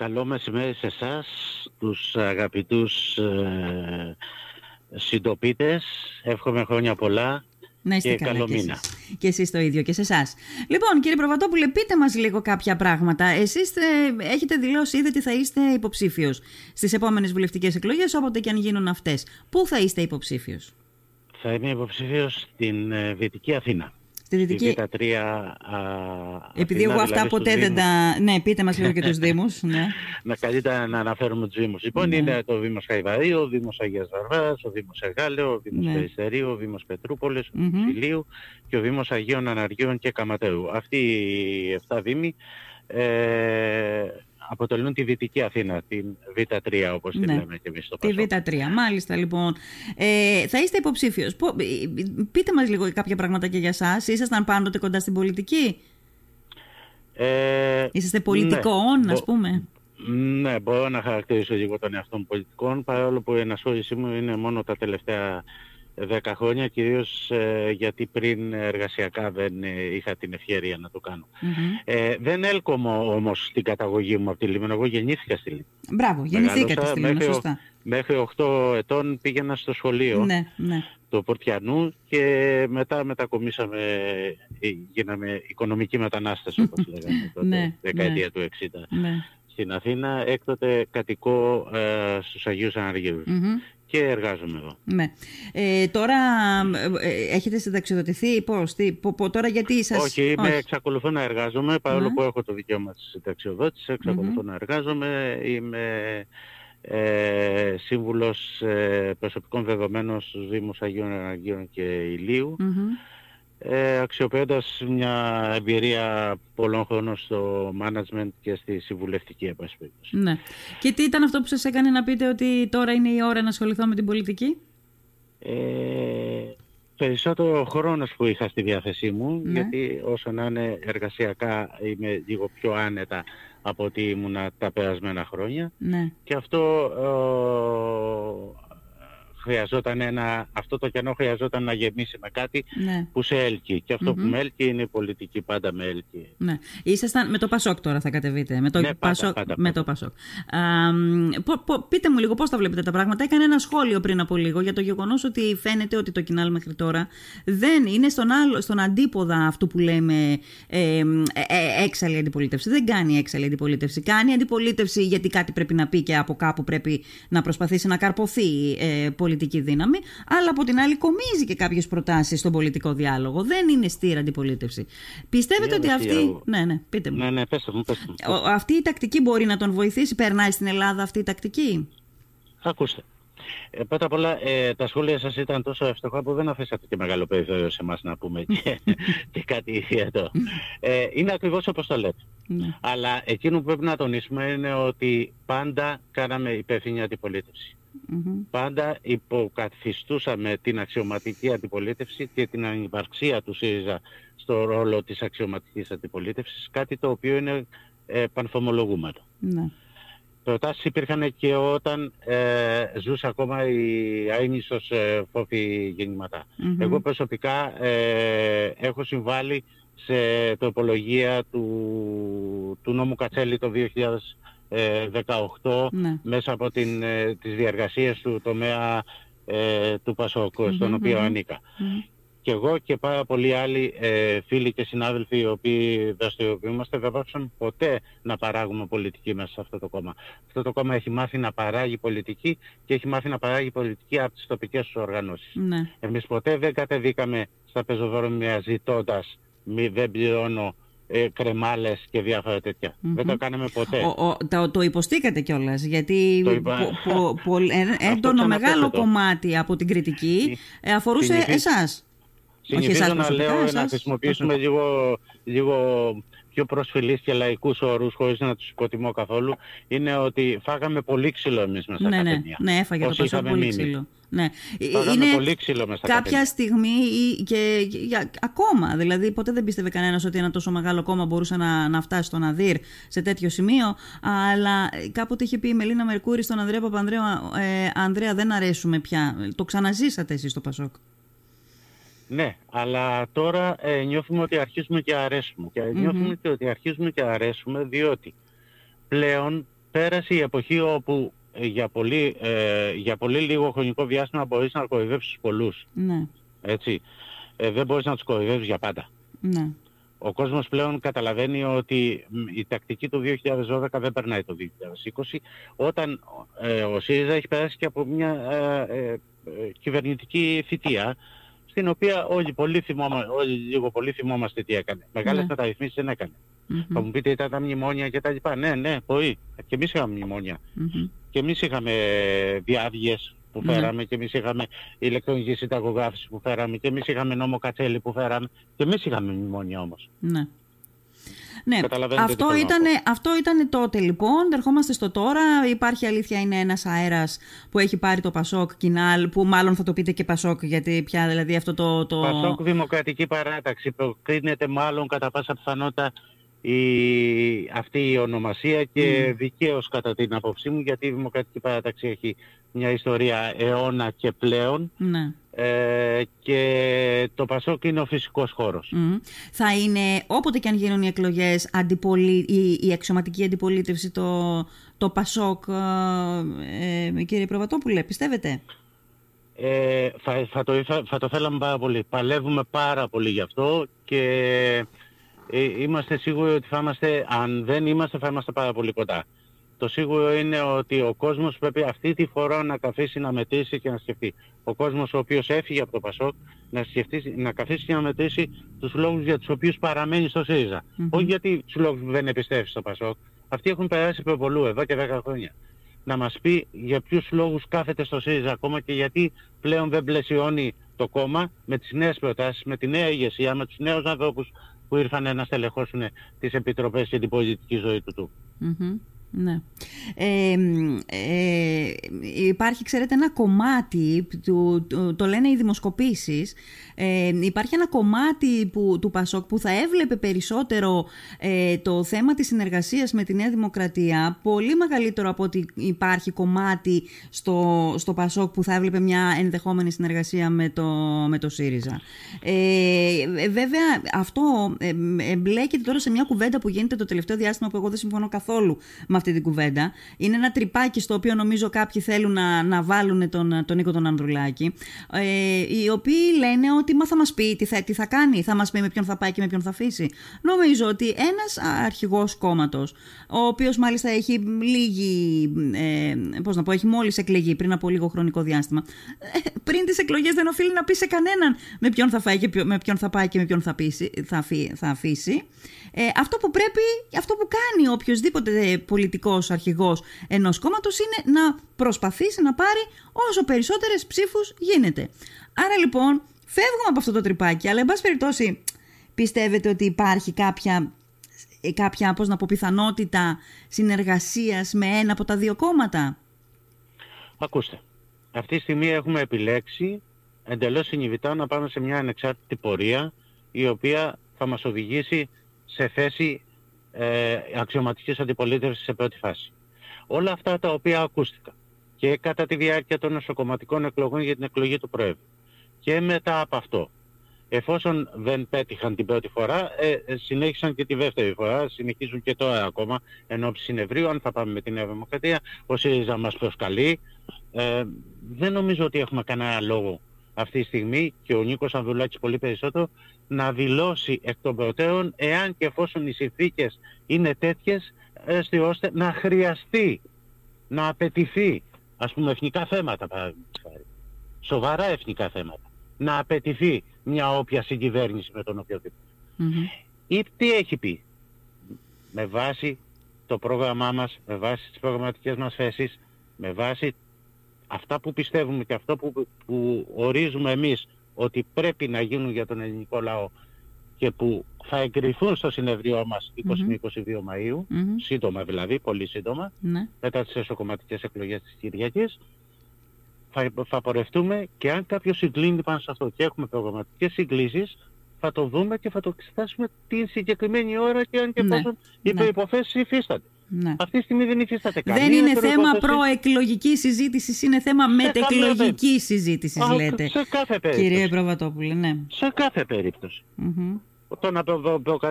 Καλό μεσημέρι σε εσάς, τους αγαπητούς ε, συντοπίτες. Εύχομαι χρόνια πολλά να είστε και καλά καλό και μήνα. εσείς. Και εσείς το ίδιο και σε εσάς. Λοιπόν, κύριε Προβατόπουλε, πείτε μας λίγο κάποια πράγματα. Εσείς ε, έχετε δηλώσει ήδη ότι θα είστε υποψήφιος στις επόμενες βουλευτικές εκλογές, όποτε και αν γίνουν αυτές. Πού θα είστε υποψήφιος; Θα είμαι υποψήφιος στην ε, Δυτική Αθήνα. Στη Στη Δυτική... Β3 Επειδή Αθήνα, εγώ αυτά δηλαδή ποτέ στους δεν τα... Ναι, πείτε μας λίγο και τους Δήμους. Ναι. Να καλύτερα να αναφέρουμε τους Δήμους. Λοιπόν, Ναι. είναι το Δήμος Χαϊβαρίου, ο Δήμος Αγίας Βαρβάς, ο Δήμος Εγάλεο, ο Δήμος Ναι. Περιστερίου, ο Δήμος Πετρούπολης, ο Μμμ. Δήμος Ηλίου και ο Δήμος Αγίων Αναργίων και Καματέου. Αυτοί οι 7 Δήμοι ε, αποτελούν τη Δυτική Αθήνα, την Β3 όπως τη Ναι. λέμε και εμείς στο Τη Πασόκ. Β3. Μάλιστα, λοιπόν. Ε, θα είστε υποψήφιος. Πο- ε, Πείτε μας λίγο κάποια πραγματάκια για εσάς. Ήσασταν πάντοτε κοντά στην πολιτική; Ε, Είσαστε πολιτικών, ναι. ας Μπο- πούμε; Ναι, μπορώ να χαρακτηρίσω λίγο τον εαυτό μου πολιτικών, παρόλο που η ενασχόλησή μου είναι μόνο τα τελευταία 10 χρόνια, κυρίως ε, γιατί πριν εργασιακά δεν ε, είχα την ευκαιρία να το κάνω. Μμμ. Ε, δεν έλκομαι όμως στην καταγωγή μου από τη Λίμνο, εγώ γεννήθηκα στη Λίμνο. Μπράβο, γεννηθήκατε Μεγάλωσα στη Λίμνο, μέχρι ο- σωστά. Μέχρι 8 ετών πήγαινα στο σχολείο Ναι, ναι. του Πορτιανού και μετά μετακομίσαμε, ε, γίναμε οικονομικοί μετανάστες όπως λέγαμε τότε, Ναι, δεκαετία του 60 ναι. στην Αθήνα, έκτοτε κατοικώ ε, στους Αγίους Αναργύρους Μμμ. Και εργάζομαι εδώ. Ναι. Ε, τώρα ε, ε, έχετε συνταξιοδοτηθεί, πώς, τι, πο- πο- τώρα γιατί σας... Όχι, είμαι, εξακολουθώ να εργάζομαι, παρόλο Ναι. που έχω το δικαίωμα της συνταξιοδότησης, εξακολουθώ να εργάζομαι. Είμαι ε, σύμβουλος ε, προσωπικών δεδομένων στους Δήμους Αγίων Αναργύρων και Ηλίου, Μμμ. Ε, αξιοποιώντας μια εμπειρία πολλών χρόνων στο management και στη συμβουλευτική εν πάση περιπτώσει. Ναι. Και τι ήταν αυτό που σας έκανε να πείτε ότι τώρα είναι η ώρα να ασχοληθώ με την πολιτική; Ε, περισσότερο χρόνος που είχα στη διάθεσή μου, Ναι. γιατί όσο να είναι εργασιακά είμαι λίγο πιο άνετα από ότι ήμουνα τα περασμένα χρόνια Ναι. και αυτό ε, χρειαζόταν ένα, αυτό το κενό χρειαζόταν να γεμίσει με κάτι Ναι. που σε έλκει και αυτό Μμμ. που με έλκει είναι η πολιτική πάντα με έλκει. Ναι. Ήσασταν με το Πασόκ τώρα θα κατεβείτε. Με το, Ναι, πάντα, Πασόκ, πάντα, με πάντα. το Πασόκ. Α, μ, πο- πο- πείτε μου λίγο πώς τα βλέπετε τα πράγματα. Έκανε ένα σχόλιο πριν από λίγο για το γεγονός ότι φαίνεται ότι το κοινάλ μέχρι τώρα δεν είναι στον, άλλο, στον αντίποδα αυτού που λέμε ε, μ, ε, ε, έξαλλη αντιπολίτευση. Δεν κάνει έξαλλη αντιπολίτευση. Κάνει αντιπολίτευση γιατί κάτι πρέπει να πει και από κάπου πρέπει να προσπαθήσει να καρποθεί ε, πολιτική δύναμη. Αλλά από την άλλη κομίζει και κάποιες προτάσεις στον πολιτικό διάλογο. Δεν είναι στήρα αντιπολίτευση. Πιστεύετε Μια ότι δεσία, αυτή... εγώ. Ναι, ναι, πείτε μου. Ναι, ναι, πέστε μου, πέστε μου. Ο- αυτή η τακτική μπορεί να τον βοηθήσει, περνάει στην Ελλάδα αυτή η τακτική; Ακούστε. Ε, πρώτα απ' όλα, ε, τα σχόλια σας ήταν τόσο εύστοχα που δεν αφήσατε και μεγάλο περιθώριο σε εμάς να πούμε και, και κάτι εδώ. Ε, είναι ακριβώς όπως το λέτε. Ναι. Αλλά εκείνο που πρέπει να τονίσουμε είναι ότι πάντα κάναμε υπεύθυνη αντιπολίτευση. Μμμ. Πάντα υποκαθιστούσαμε την αξιωματική αντιπολίτευση και την ανυπαρξία του ΣΥΡΙΖΑ στο ρόλο της αξιωματικής αντιπολίτευσης, κάτι το οποίο είναι ε, πανθομολογούμενο. Ναι. Προτάσεις υπήρχαν και όταν ε, ζούσε ακόμα η αείμνηστος ε, φόφη γεννηματά. Μμμ. Εγώ προσωπικά ε, έχω συμβάλει σε τροπολογία του, του νόμου Κατσέλη το 2018 Ναι. μέσα από την, ε, τις διαργασίες του τομέα ε, του Πασόκ, στον Μμμ, οποίο μμμ. ανήκα. Μμμ. Και εγώ και πάρα πολλοί άλλοι ε, φίλοι και συνάδελφοι οι οποίοι δραστηριοποιούμαστε δεν πάψαμε ποτέ να παράγουμε πολιτική μέσα σε αυτό το κόμμα. Αυτό το κόμμα έχει μάθει να παράγει πολιτική και έχει μάθει να παράγει πολιτική από τις τοπικές τους οργανώσεις. Ναι. Εμείς ποτέ δεν κατεβήκαμε στα πεζοδρόμια ζητώντας μη δεν πληρώνω ε, κρεμάλες και διάφορα τέτοια. Μμμ. Δεν το κάναμε ποτέ. Ο, ο, το, το υποστήκατε κιόλας, γιατί Το είπα. πο- πο- πο- ε, έντονο ξαναπέστε μεγάλο το. κομμάτι από την κριτική ε, αφορούσε Συνηθί- εσάς. Όχι Συνηθίζω εσάς να προσωπικά, λέω εσάς να χρησιμοποιήσουμε λίγο, λίγο πιο προσφυλείς και λαϊκούς όρους χωρίς να τους υποτιμώ καθόλου είναι ότι φάγαμε πολύ ξύλο εμείς μέσα Ναι, στα ναι, καφενεία. ναι, έφαγε το Όσοι Πασόκ είχαμε πολύ μείνει. ξύλο. Ναι. Ε, Φάγαμε Είναι πολύ ξύλο μέσα στα κάποια καφενεία. στιγμή ή- και, και- για- ακόμα, δηλαδή ποτέ δεν πίστευε κανένας ότι ένα τόσο μεγάλο κόμμα μπορούσε να, να φτάσει στον Αδύρ σε τέτοιο σημείο, αλλά ε, κάποτε είχε πει η Μελίνα Μερκούρη στον Ανδρέα Παπανδρέου ε, Ανδρέα δεν αρέσουμε πια. Το ξαναζήσατε εσείς στο Πασόκ; Ναι, αλλά τώρα ε, νιώθουμε ότι αρχίζουμε και αρέσουμε. Και νιώθουμε και ότι αρχίζουμε και αρέσουμε διότι πλέον πέρασε η εποχή όπου ε, για πολύ, ε, για πολύ λίγο χρονικό διάστημα μπορείς να κοροϊδεύσεις πολλούς. Ναι. Έτσι. Ε, δεν μπορείς να τους κοροϊδεύεις για πάντα. Ναι. Ο κόσμος πλέον καταλαβαίνει ότι η τακτική του 2012 δεν περνάει το 2020 όταν ε, ο ΣΥΡΙΖΑ έχει περάσει και από μια ε, κυβερνητική θητεία στην οποία όλοι, πολύ όλοι λίγο πολύ θυμόμαστε τι έκανε. Μεγάλες ναι. μεταρρυθμίσεις δεν έκανε. Mm-hmm. Θα μου πείτε ήταν τα μνημόνια και τα λοιπά. Ναι, ναι, μπορεί. Και εμείς είχαμε μνημόνια. Mm-hmm. Και εμείς είχαμε διάδιες που ναι. φέραμε και εμείς είχαμε ηλεκτρονική συνταγογράφηση που φέραμε και εμείς είχαμε νόμο Κατσέλη που φέραμε και εμείς είχαμε μνημόνια όμως. Ναι. Ναι, αυτό ήταν, αυτό ήταν τότε λοιπόν. Ερχόμαστε στο τώρα. Υπάρχει αλήθεια, είναι ένας αέρας που έχει πάρει το Πασόκ Κινάλ, που μάλλον θα το πείτε και Πασόκ, γιατί πια δηλαδή αυτό το. το... Πασόκ Δημοκρατική Παράταξη. Προκρίνεται μάλλον κατά πάσα πιθανότητα η, αυτή η ονομασία και mm. δικαίως κατά την άποψή μου γιατί η Δημοκρατική Παράταξη έχει μια ιστορία αιώνα και πλέον ναι. ε, και το Πασόκ είναι ο φυσικός χώρος. Θα είναι όποτε και αν γίνουν οι εκλογές αντιπολί, η, η αξιωματική αντιπολίτευση το, το Πασόκ ε, ε κύριε Προβατόπουλε πιστεύετε; Ε, θα, θα, το, θα, θα το θέλαμε πάρα πολύ. Παλεύουμε πάρα πολύ γι' αυτό και ε, είμαστε σίγουροι ότι θα είμαστε, αν δεν είμαστε θα είμαστε πάρα πολύ κοντά. Το σίγουρο είναι ότι ο κόσμος πρέπει αυτή τη φορά να καθίσει να μετρήσει και να σκεφτεί. Ο κόσμος ο οποίος έφυγε από το Πασόκ να, σκεφτεί, να καθίσει και να μετρήσει τους λόγους για τους οποίους παραμένει στο ΣΥΡΙΖΑ. Mm-hmm. Όχι γιατί τους λόγους που δεν επιστρέφει στο Πασόκ. Αυτοί έχουν περάσει προβολού εδώ και 10 χρόνια. Να μας πει για ποιους λόγους κάθεται στο ΣΥΡΙΖΑ ακόμα και γιατί πλέον δεν πλαισιώνει το κόμμα με τις νέες προτάσεις, με τη νέα ηγεσία, με τους νέους ανθρώπους που ήρθαν να στελεχώσουν τις επιτροπές και την πολιτική ζωή του του. Ναι. Ε, ε, υπάρχει, ξέρετε, ένα κομμάτι, του, το λένε οι δημοσκοπήσεις, ε, υπάρχει ένα κομμάτι που, του Πασόκ που θα έβλεπε περισσότερο ε, το θέμα της συνεργασίας με τη Νέα Δημοκρατία, πολύ μεγαλύτερο από ότι υπάρχει κομμάτι στο, στο Πασόκ που θα έβλεπε μια ενδεχόμενη συνεργασία με το, με το ΣΥΡΙΖΑ. Ε, βέβαια, αυτό εμπλέκεται τώρα σε μια κουβέντα που γίνεται το τελευταίο διάστημα που εγώ δεν συμφωνώ καθόλου με αυτή την κουβέντα. Είναι ένα τρυπάκι στο οποίο νομίζω κάποιοι θέλουν να, να βάλουν τον, τον Νίκο τον Ανδρουλάκη, ε, οι οποίοι λένε ότι μα θα μας πει τι θα, τι θα κάνει, θα μας πει με ποιον θα πάει και με ποιον θα αφήσει. Νομίζω ότι ένας αρχηγός κόμματος, ο οποίος μάλιστα έχει λίγη. Ε, πώς να πω, έχει μόλις εκλεγεί πριν από λίγο χρονικό διάστημα, ε, πριν τις εκλογές δεν οφείλει να πει σε κανέναν με ποιον θα, φάει και με ποιον θα πάει και με ποιον θα, πείσει, θα, θα αφήσει. Ε, αυτό που πρέπει, αυτό που κάνει οποιοδήποτε πολιτικός αρχηγός ενός κόμματος είναι να προσπαθήσει να πάρει όσο περισσότερες ψήφους γίνεται. Άρα λοιπόν φεύγουμε από αυτό το τρυπάκι, αλλά εν πάση περιπτώσει πιστεύετε ότι υπάρχει κάποια, κάποια πώς να πω, πιθανότητα συνεργασίας με ένα από τα δύο κόμματα; Ακούστε, αυτή τη στιγμή έχουμε επιλέξει εντελώς συνειδητά να πάμε σε μια ανεξάρτητη πορεία η οποία θα μας οδηγήσει σε θέση ε, αξιωματικής αντιπολίτευσης σε πρώτη φάση. Όλα αυτά τα οποία ακούστηκαν και κατά τη διάρκεια των νοσοκομματικών εκλογών για την εκλογή του Πρόεδρου και μετά από αυτό, εφόσον δεν πέτυχαν την πρώτη φορά, ε, ε συνέχισαν και τη δεύτερη φορά, συνεχίζουν και τώρα ακόμα εν συνευρίου, αν θα πάμε με την Νέα Δημοκρατία, ο ΣΥΡΙΖΑ μας προσκαλεί. Ε, δεν νομίζω ότι έχουμε κανένα λόγο αυτή τη στιγμή και ο Νίκος Ανδουλάκης πολύ περισσότερο να δηλώσει εκ των προτέρων εάν και εφόσον οι συνθήκες είναι τέτοιες έτσι ώστε να χρειαστεί να απαιτηθεί ας πούμε εθνικά θέματα παραδείγματος σοβαρά εθνικά θέματα να απαιτηθεί μια όποια συγκυβέρνηση με τον οποιοδήποτε. Mm-hmm. Ή τι έχει πει; Με βάση το πρόγραμμά μας, με βάση τις προγραμματικές μας θέσεις, με βάση αυτά που πιστεύουμε και αυτό που, που ορίζουμε εμείς ότι πρέπει να γίνουν για τον ελληνικό λαό και που θα εγκριθούν στο συνεδριό μας 20 22 Μαΐου, σύντομα δηλαδή, πολύ σύντομα, ναι. μετά τις εσωκομματικές εκλογές της Κυριακής, θα, θα πορευτούμε και αν κάποιος συγκλίνει πάνω σε αυτό και έχουμε προγραμματικές συγκλήσεις, θα το δούμε και θα το εξετάσουμε την συγκεκριμένη ώρα και αν και ναι. πόσο οι ναι. προϋποθέσεις υφίστανται. Ναι. Αυτή τη στιγμή δεν υφίσταται κανένα. Δεν είναι θέμα προεκλογικής συζήτησης, είναι θέμα μετεκλογικής συζήτησης, λέτε. Σε κάθε περίπτωση. Κύριε Προβατόπουλε, ναι. Σε κάθε περίπτωση. Το να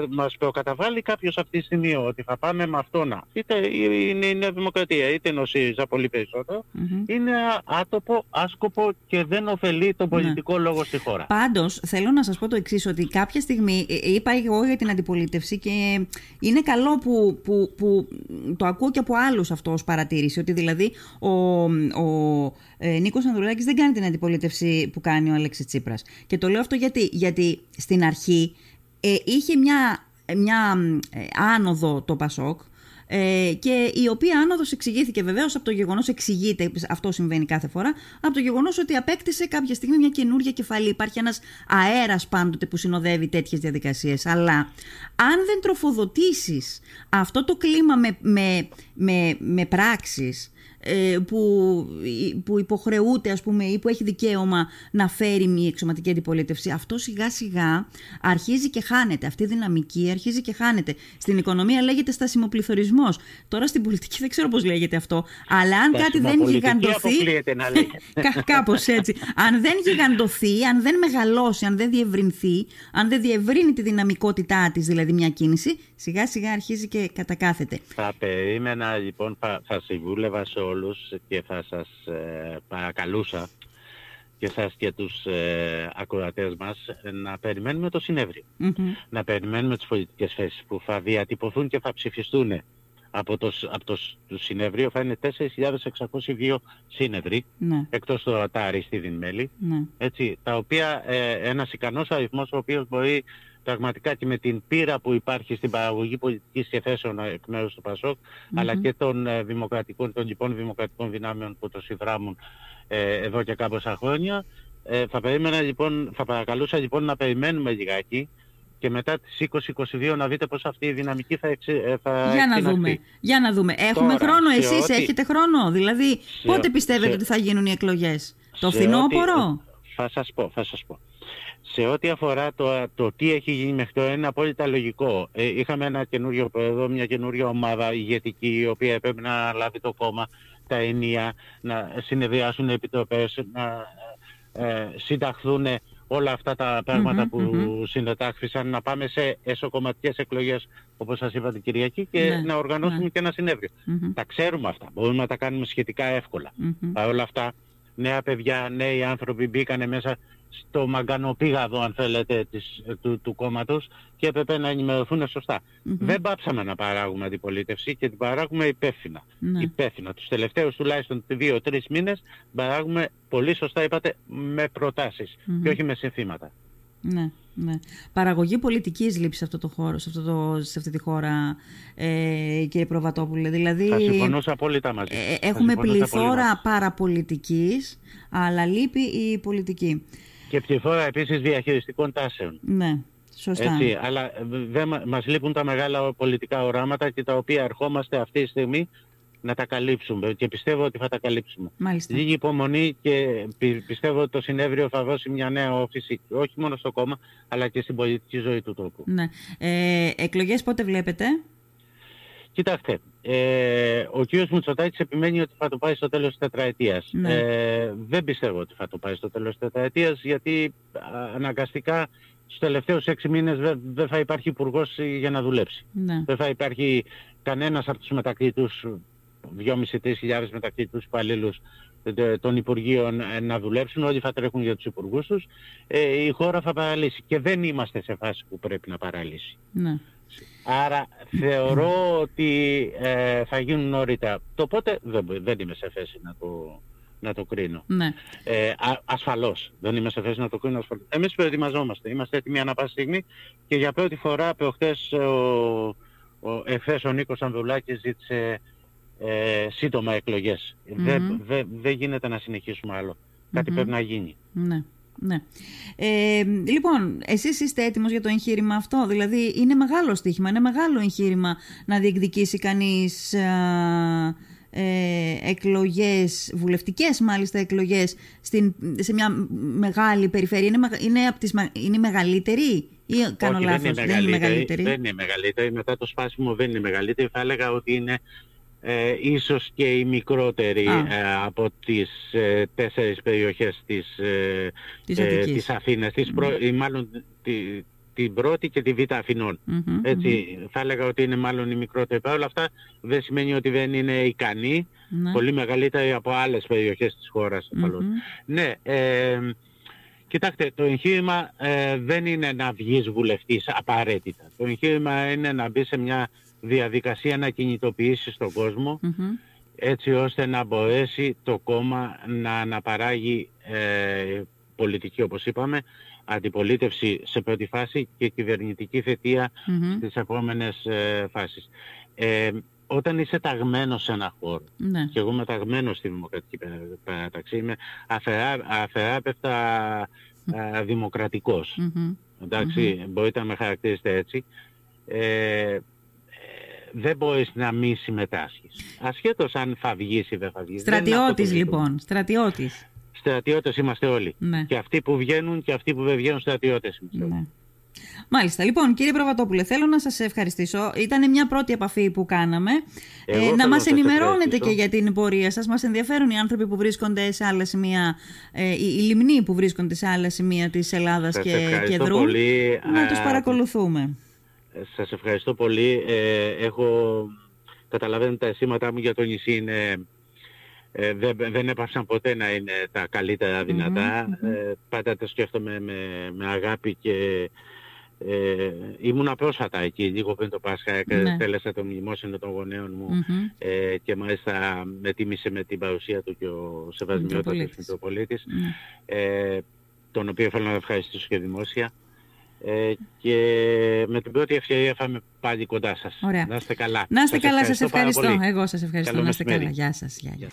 μας προκαταβάλει κάποιος αυτή τη στιγμή ότι θα πάμε με αυτό να. Είτε είναι η Νέα Δημοκρατία, είτε είναι ο ΣΥΡΙΖΑ πολύ είναι άτοπο, άσκοπο και δεν ωφελεί τον ναι. πολιτικό λόγο στη χώρα. Πάντως, θέλω να σας πω το εξής ότι κάποια στιγμή ε, ε, είπα εγώ για την αντιπολίτευση και είναι καλό που, που, που το ακούω και από άλλους αυτό ως παρατήρηση, ότι δηλαδή ο, ο ε, Νίκος Ανδρουλάκης δεν κάνει την αντιπολίτευση που κάνει ο Αλέξης Τσίπρας. Και το λέω αυτό γιατί, γιατί στην αρχή ε, είχε μια, μια ε, άνοδο το Πασόκ ε, και η οποία άνοδος εξηγήθηκε βεβαίως από το γεγονός, εξηγείται, αυτό συμβαίνει κάθε φορά, από το γεγονός ότι απέκτησε κάποια στιγμή μια καινούργια κεφαλή. Υπάρχει ένας αέρας πάντοτε που συνοδεύει τέτοιες διαδικασίες. Αλλά αν δεν τροφοδοτήσεις αυτό το κλίμα με, με, με, με πράξεις, ε, που, που υποχρεούται ας πούμε ή που έχει δικαίωμα να φέρει μια εξωματική αντιπολίτευση αυτό σιγά σιγά αρχίζει και χάνεται. Αυτή η δυναμική αρχίζει και χάνεται. Στην οικονομία λέγεται στασιμοπληθωρισμός. Τώρα στην πολιτική δεν ξέρω πώς λέγεται αυτό αλλά αν κάτι δεν γιγαντωθεί Κά, κάπως έτσι. Αν δεν γιγαντωθεί, αν δεν μεγαλώσει αν δεν διευρυνθεί, αν δεν διευρύνει τη δυναμικότητά της δηλαδή μια κίνηση σιγά σιγά αρχίζει και κατακάθεται Θα περίμενα λοιπόν, θα, θα συμβούλευα σε όλους και θα σας ε, παρακαλούσα και σας και τους ε, ακροατές μας να περιμένουμε το συνεδριο Να περιμένουμε τις πολιτικές θέσεις που θα διατυπωθούν και θα ψηφιστούν από το, από το, το συνέδριο θα είναι 4.602 σύνεδροι, ναι. εκτός του ατάρι στη Δινμέλη, ναι. έτσι, τα οποία ε, ένας ικανός αριθμός ο οποίος μπορεί πραγματικά και με την πείρα που υπάρχει στην παραγωγή πολιτικής και θέσεων εκ μέρους του πασοκ αλλά και των ε, δημοκρατικών, των λοιπόν δημοκρατικών δυνάμεων που το συνδράμουν ε, εδώ και κάποια χρόνια. Ε, θα, περίμενα, λοιπόν, θα παρακαλούσα λοιπόν να περιμένουμε λιγάκι και μετά τις 20-22 να δείτε πώς αυτή η δυναμική θα, εξε, ε, θα Για να δούμε. Για να δούμε. Έχουμε χρόνο. Εσείς έχετε χρόνο. Δηλαδή πότε πιστεύετε ότι θα γίνουν οι εκλογές; Το φθινόπωρο; Θα σας πω, θα σας πω σε ό,τι αφορά το, το τι έχει γίνει μέχρι τώρα είναι απόλυτα λογικό. Ε, είχαμε ένα καινούριο πρόεδρο, μια καινούργια ομάδα ηγετική η οποία έπρεπε να λάβει το κόμμα τα ενία, να συνεδριάσουν επιτροπές, να ε, συνταχθούν όλα αυτά τα πραγματα που mm συντετάχθησαν, να πάμε σε εσωκομματικές εκλογές όπως σας είπα την Κυριακή και ναι, να οργανώσουμε ναι. και ένα Τα ξέρουμε αυτά, μπορούμε να τα κάνουμε σχετικά εύκολα. Παρ' όλα αυτά, νέα παιδιά, νέοι άνθρωποι μπήκανε μέσα στο μαγκανοπήγαδο αν θέλετε της, του, του κόμματος και έπρεπε να ενημερωθούν Δεν πάψαμε να παράγουμε αντιπολίτευση και την παράγουμε υπεύθυνα. Ναι. Υπεύθυνα. Τους τελευταίους τουλάχιστον δύο-τρεις μήνες παράγουμε πολύ σωστά είπατε με προτάσεις και όχι με συνθήματα. Ναι, ναι. Παραγωγή πολιτικής λήψη σε, αυτό το χώρο, σε, αυτό το, σε αυτή τη χώρα, ε, κύριε Προβατόπουλε. Δηλαδή, Θα συμφωνούσα απόλυτα μαζί. Ε, έχουμε πληθώρα παραπολιτικής, αλλά λείπει η πολιτική. Και ψηφόρα επίσης διαχειριστικών τάσεων. Ναι, σωστά. Έτσι, αλλά δεν μας λείπουν τα μεγάλα πολιτικά οράματα και τα οποία ερχόμαστε αυτή τη στιγμή να τα καλύψουμε και πιστεύω ότι θα τα καλύψουμε. Μάλιστα. Λίγη υπομονή και πιστεύω ότι το συνέδριο θα δώσει μια νέα όφηση όχι μόνο στο κόμμα αλλά και στην πολιτική ζωή του τόπου. Ναι. Ε, εκλογές πότε βλέπετε; Κοιτάξτε, ε, ο κ. Μουτσοτάκης επιμένει ότι θα το πάει στο τέλος της τετραετίας. Ναι. Ε, δεν πιστεύω ότι θα το πάει στο τέλος της τετραετίας γιατί αναγκαστικά στους τελευταίους έξι μήνες δεν θα υπάρχει υπουργός για να δουλέψει. Ναι. Δεν θα υπάρχει κανένας από τους μετακριτούς 2.500-3.000 μετακριτούς υπαλλήλους ε, των Υπουργείων ε, να δουλέψουν, όλοι θα τρέχουν για τους Υπουργούς τους, ε, η χώρα θα παραλύσει. Και δεν είμαστε σε φάση που πρέπει να παραλύσει. Ναι. Άρα θεωρώ ότι ε, θα γίνουν νωρίτερα. Το πότε δεν, δεν είμαι σε θέση να το, να το κρίνω. Ναι. Ε, α, ασφαλώς. Δεν είμαι σε θέση να το κρίνω ασφαλώς. Εμείς προετοιμαζόμαστε. Είμαστε έτοιμοι ανά πάση στιγμή και για πρώτη φορά προχτές ο, ο, εχθές ο Νίκος Ανδουλάκης ζήτησε ε, σύντομα εκλογές. Δεν δε, δε γίνεται να συνεχίσουμε άλλο. Κάτι πρέπει να γίνει. Ναι. Ναι. Ε, λοιπόν, εσείς είστε έτοιμος για το εγχείρημα αυτό, δηλαδή είναι μεγάλο στοίχημα, είναι μεγάλο εγχείρημα να διεκδικήσει κανείς ε, εκλογές, βουλευτικές μάλιστα εκλογές στην, σε μια μεγάλη περιφέρεια; Είναι, είναι, από τις, είναι μεγαλύτερη ή κάνω Όχι, λάθος, δεν είναι μεγαλύτερη. Δεν είναι μεγαλύτερη, μετά το σπάσιμο δεν είναι μεγαλύτερη. Θα έλεγα ότι είναι ε, ίσως και η μικρότερη ε, από τις ε, τέσσερις περιοχές της, ε, της, ε, της Αθήνας, της προ, ή μάλλον τη, την πρώτη και τη β' αφινων ετσι θα έλεγα ότι είναι μάλλον η μικρότερη. Παρ' όλα αυτά δεν σημαίνει ότι δεν είναι ικανή, ναι. πολύ μεγαλύτερη από άλλες περιοχές της χώρας. Ναι, ε, Κοιτάξτε, το εγχείρημα ε, δεν είναι να βγεις βουλευτής απαραίτητα. Το εγχείρημα είναι να μπει σε μια διαδικασία να κινητοποιήσει τον κόσμο έτσι ώστε να μπορέσει το κόμμα να αναπαράγει ε, πολιτική όπως είπαμε, αντιπολίτευση σε πρώτη φάση και κυβερνητική θετία mm-hmm. στις επόμενες ε, φάσεις. Ε, όταν είσαι ταγμένος σε ένα χώρο, ναι. και εγώ είμαι ταγμένος στη Δημοκρατική Παράταξη, είμαι αφεράπευτα δημοκρατικός. ενταξει μπορείτε να με χαρακτηρίσετε έτσι. Ε, δεν μπορείς να μη συμμετάσχεις. Ασχέτως αν θα βγεις ή δεν θα βγεις. Στρατιώτης λοιπόν, στρατιώτης. Στρατιώτες είμαστε όλοι. Ναι. Και αυτοί που βγαίνουν και αυτοί που δεν βγαίνουν στρατιώτες είμαστε όλοι. Ναι. Μάλιστα. Λοιπόν, κύριε Προβατόπουλε, θέλω να σας ευχαριστήσω. Ήταν μια πρώτη επαφή που κάναμε. Ε, να μας ενημερώνετε και για την πορεία σας. Μας ενδιαφέρουν οι άνθρωποι που βρίσκονται σε άλλα σημεία, ε, οι λιμνοί που βρίσκονται σε άλλα σημεία της Ελλάδας και, και δρούν. Πολύ. Να τους παρακολουθούμε. Σας ευχαριστώ πολύ. Ε, έχω... Καταλαβαίνετε τα αισθήματά μου για το νησί είναι... Ε, δεν, δεν έπαψαν ποτέ να είναι τα καλύτερα Ε, πάντα το σκέφτομαι με, με αγάπη και ε, ήμουνα πρόσφατα εκεί, λίγο πριν το Πάσχα, ναι. τέλεσα το μνημόσυνο των γονέων μου ε, και μάλιστα με τίμησε με την παρουσία του και ο Σεβασμιώτας Μητροπολίτης, ναι. ε, τον οποίο θέλω να ευχαριστήσω και δημόσια. Ε, και με την πρώτη ευκαιρία θα είμαι πάλι κοντά σας. Ωραία. Να είστε καλά. Να είστε καλά, σας ευχαριστώ. Εγώ σας ευχαριστώ. να είστε καλά. Γεια σας. Γεια.